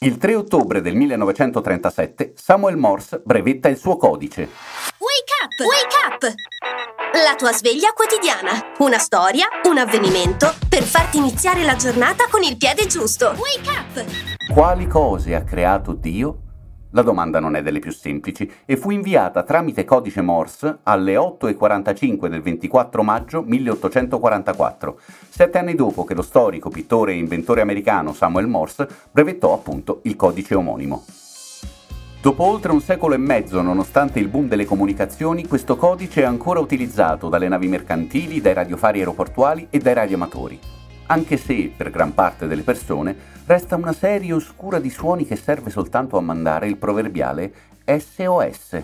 Il 3 ottobre del 1937 Samuel Morse brevetta il suo codice. Wake up! Wake up! La tua sveglia quotidiana. Una storia, un avvenimento per farti iniziare la giornata con il piede giusto. Wake up! Quali cose ha creato Dio? La domanda non è delle più semplici e fu inviata tramite codice Morse alle 8.45 del 24 maggio 1844, sette anni dopo che lo storico, pittore e inventore americano Samuel Morse brevettò appunto il codice omonimo. Dopo oltre un secolo e mezzo, nonostante il boom delle comunicazioni, questo codice è ancora utilizzato dalle navi mercantili, dai radiofari aeroportuali e dai radioamatori. Anche se, per gran parte delle persone, resta una serie oscura di suoni che serve soltanto a mandare il proverbiale SOS.